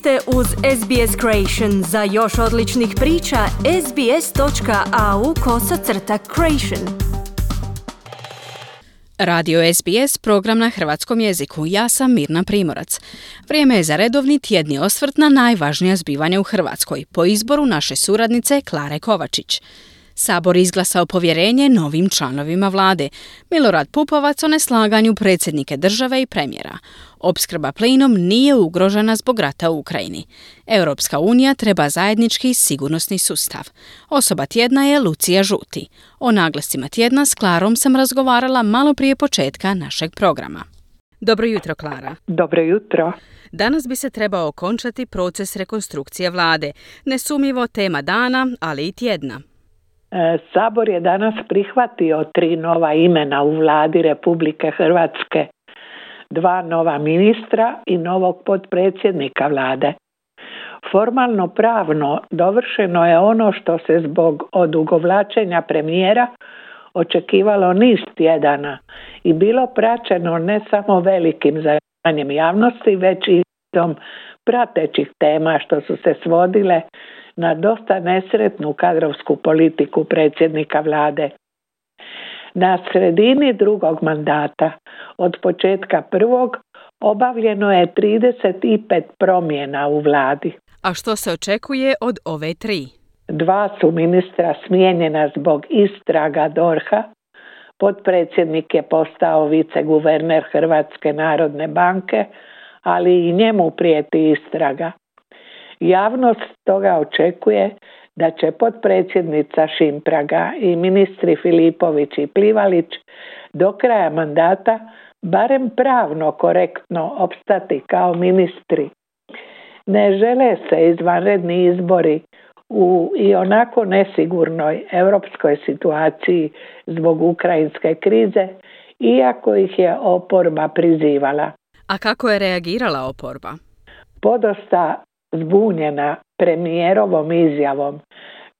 ste uz SBS Creation. Za još odličnih priča, sbs.au kosacrta creation. Radio SBS, program na hrvatskom jeziku. Ja sam Mirna Primorac. Vrijeme je za redovni tjedni osvrt na najvažnija zbivanja u Hrvatskoj, po izboru naše suradnice Klare Kovačić. Sabor izglasao povjerenje novim članovima vlade. Milorad Pupovac o neslaganju predsjednike države i premijera. Opskrba plinom nije ugrožena zbog rata u Ukrajini. Europska unija treba zajednički sigurnosni sustav. Osoba tjedna je Lucija Žuti. O naglascima tjedna s Klarom sam razgovarala malo prije početka našeg programa. Dobro jutro, Klara. Dobro jutro. Danas bi se trebao okončati proces rekonstrukcije vlade. Nesumnjivo tema dana, ali i tjedna. E, Sabor je danas prihvatio tri nova imena u vladi Republike Hrvatske, dva nova ministra i novog potpredsjednika vlade. Formalno pravno dovršeno je ono što se zbog odugovlačenja premijera očekivalo niz tjedana i bilo praćeno ne samo velikim zanimanjem javnosti, već i pratećih tema što su se svodile na dosta nesretnu kadrovsku politiku predsjednika vlade. Na sredini drugog mandata od početka prvog obavljeno je 35 promjena u vladi. A što se očekuje od ove tri? Dva su ministra smijenjena zbog istraga Dorha. Potpredsjednik je postao viceguverner Hrvatske narodne banke, ali i njemu prijeti istraga. Javnost toga očekuje da će potpredsjednica Šimpraga i ministri Filipović i Plivalić do kraja mandata barem pravno korektno opstati kao ministri. Ne žele se izvanredni izbori u i onako nesigurnoj europskoj situaciji zbog ukrajinske krize, iako ih je oporba prizivala. A kako je reagirala oporba? Podosta zbunjena premijerovom izjavom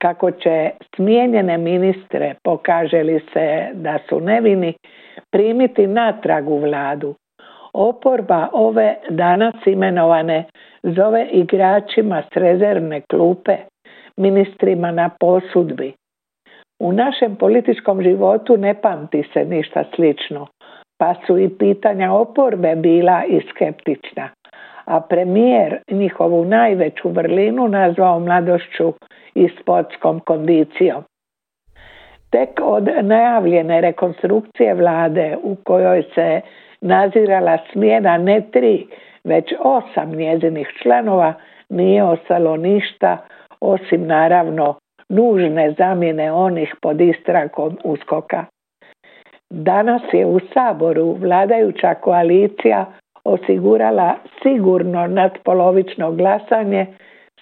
kako će smijenjene ministre, pokaže se da su nevini, primiti natrag u vladu. Oporba ove danas imenovane zove igračima s rezervne klupe, ministrima na posudbi. U našem političkom životu ne pamti se ništa slično, pa su i pitanja oporbe bila i skeptična a premijer njihovu najveću vrlinu nazvao mladošću i sportskom kondicijom. Tek od najavljene rekonstrukcije vlade u kojoj se nazirala smjena ne tri, već osam njezinih članova nije ostalo ništa osim naravno nužne zamjene onih pod istrakom uskoka. Danas je u Saboru vladajuća koalicija osigurala sigurno nadpolovično glasanje,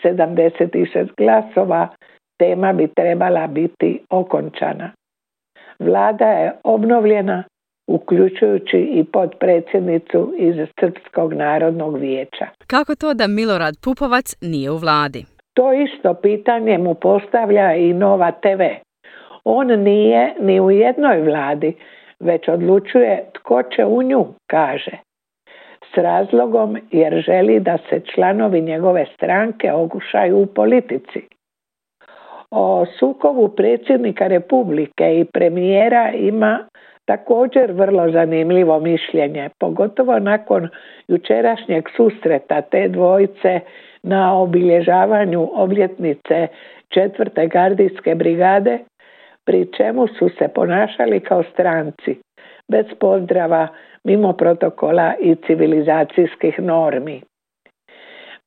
76 glasova, tema bi trebala biti okončana. Vlada je obnovljena, uključujući i podpredsjednicu iz Srpskog narodnog vijeća. Kako to da Milorad Pupovac nije u vladi? To isto pitanje mu postavlja i Nova TV. On nije ni u jednoj vladi, već odlučuje tko će u nju, kaže s razlogom jer želi da se članovi njegove stranke ogušaju u politici. O sukobu predsjednika Republike i premijera ima također vrlo zanimljivo mišljenje, pogotovo nakon jučerašnjeg susreta te dvojice na obilježavanju obljetnice četvrte gardijske brigade, pri čemu su se ponašali kao stranci, bez pozdrava, mimo protokola i civilizacijskih normi.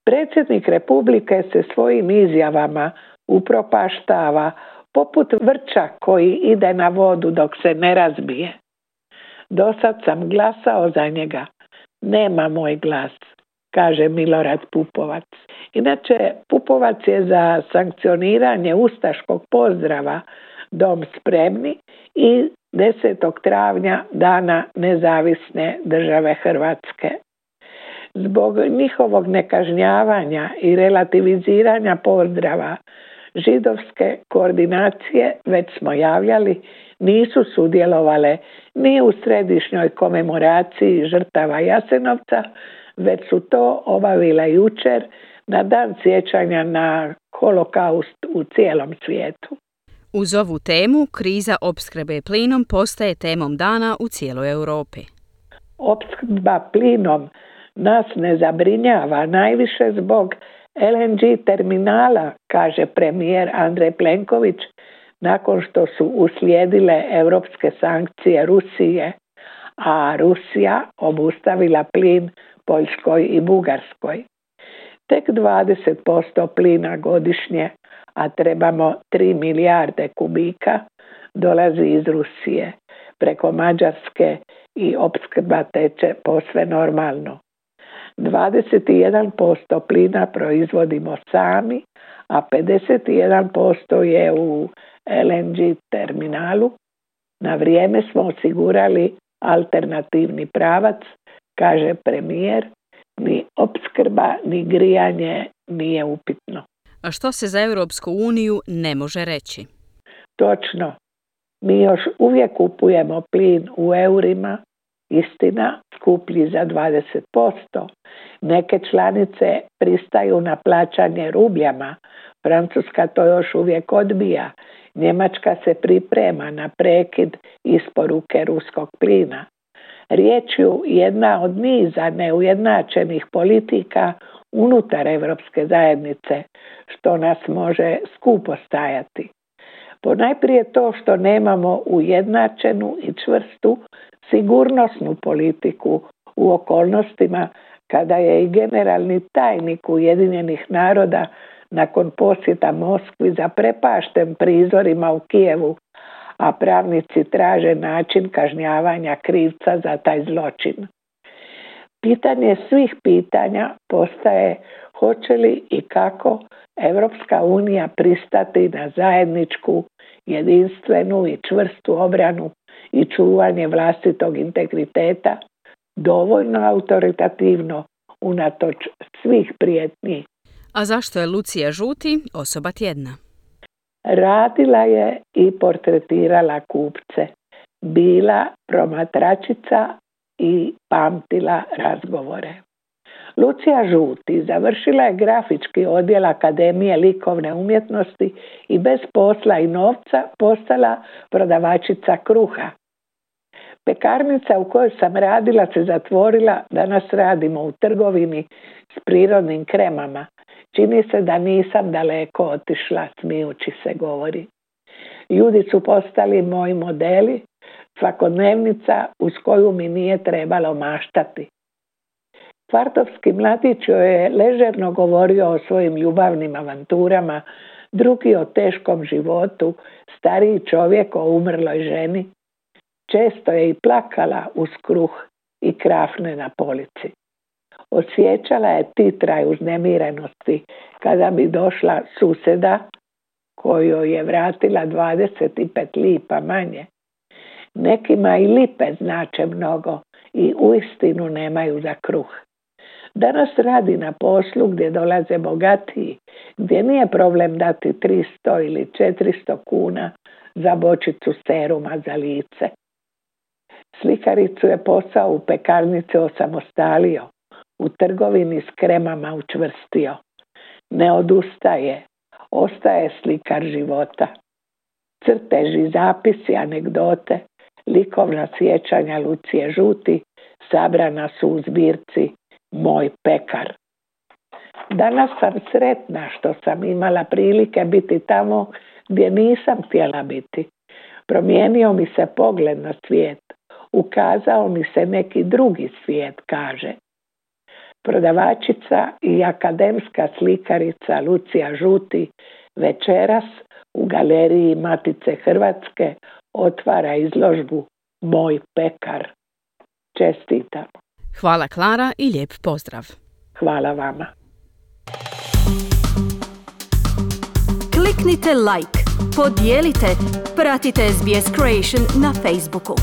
Predsjednik Republike se svojim izjavama upropaštava poput vrča koji ide na vodu dok se ne razbije. Dosad sam glasao za njega. Nema moj glas, kaže Milorad Pupovac. Inače, Pupovac je za sankcioniranje ustaškog pozdrava Dom spremni i 10. travnja dana nezavisne države Hrvatske. Zbog njihovog nekažnjavanja i relativiziranja pozdrava židovske koordinacije, već smo javljali, nisu sudjelovale ni u središnjoj komemoraciji žrtava Jasenovca, već su to obavile jučer na dan sjećanja na holokaust u cijelom svijetu. Uz ovu temu, kriza opskrbe plinom postaje temom dana u cijeloj Europi. Opskrba plinom nas ne zabrinjava najviše zbog LNG terminala, kaže premijer Andrej Plenković, nakon što su uslijedile europske sankcije Rusije, a Rusija obustavila plin Poljskoj i Bugarskoj. Tek 20% plina godišnje, a trebamo 3 milijarde kubika, dolazi iz Rusije. Preko Mađarske i opskrba teče posve normalno. 21% plina proizvodimo sami, a 51% je u LNG terminalu. Na vrijeme smo osigurali alternativni pravac, kaže premijer, ni opskrba ni grijanje nije upitno. A što se za Europsku uniju ne može reći? Točno. Mi još uvijek kupujemo plin u eurima, istina, skuplji za 20%. Neke članice pristaju na plaćanje rubljama, Francuska to još uvijek odbija, Njemačka se priprema na prekid isporuke ruskog plina. Riječju jedna od niza neujednačenih politika unutar Europske zajednice, što nas može skupo stajati. Ponajprije to što nemamo ujednačenu i čvrstu sigurnosnu politiku u okolnostima kada je i generalni tajnik Ujedinjenih naroda nakon posjeta Moskvi za prepaštem prizorima u Kijevu, a pravnici traže način kažnjavanja krivca za taj zločin. Pitanje svih pitanja postaje hoće li i kako Europska unija pristati na zajedničku, jedinstvenu i čvrstu obranu i čuvanje vlastitog integriteta dovoljno autoritativno unatoč svih prijetnji. A zašto je Lucija Žuti osoba tjedna? Radila je i portretirala kupce. Bila promatračica i pamtila razgovore. Lucija Žuti završila je grafički odjel Akademije likovne umjetnosti i bez posla i novca postala prodavačica kruha. Pekarnica u kojoj sam radila se zatvorila, danas radimo u trgovini s prirodnim kremama. Čini se da nisam daleko otišla, smijući se govori. Ljudi su postali moji modeli, svakodnevnica uz koju mi nije trebalo maštati. Kvartovski mladić je ležerno govorio o svojim ljubavnim avanturama, drugi o teškom životu, stariji čovjek o umrloj ženi. Često je i plakala uz kruh i krafne na polici. Osjećala je titraj uznemirenosti kada bi došla suseda kojoj je vratila 25 lipa manje. Nekima i lipe znače mnogo i uistinu nemaju za kruh. Danas radi na poslu gdje dolaze bogatiji, gdje nije problem dati 300 ili 400 kuna za bočicu seruma za lice. Slikaricu je posao u pekarnici osamostalio, u trgovini s kremama učvrstio. Ne odustaje, ostaje slikar života. Crteži, zapisi, anegdote, likovna sjećanja Lucije Žuti sabrana su u zbirci Moj pekar. Danas sam sretna što sam imala prilike biti tamo gdje nisam htjela biti. Promijenio mi se pogled na svijet. Ukazao mi se neki drugi svijet, kaže. Prodavačica i akademska slikarica Lucija Žuti večeras u galeriji Matice Hrvatske otvara izložbu Moj pekar. Čestitam. Hvala Klara i lijep pozdrav. Hvala vama. Kliknite like, podijelite, pratite SBS Creation na Facebooku.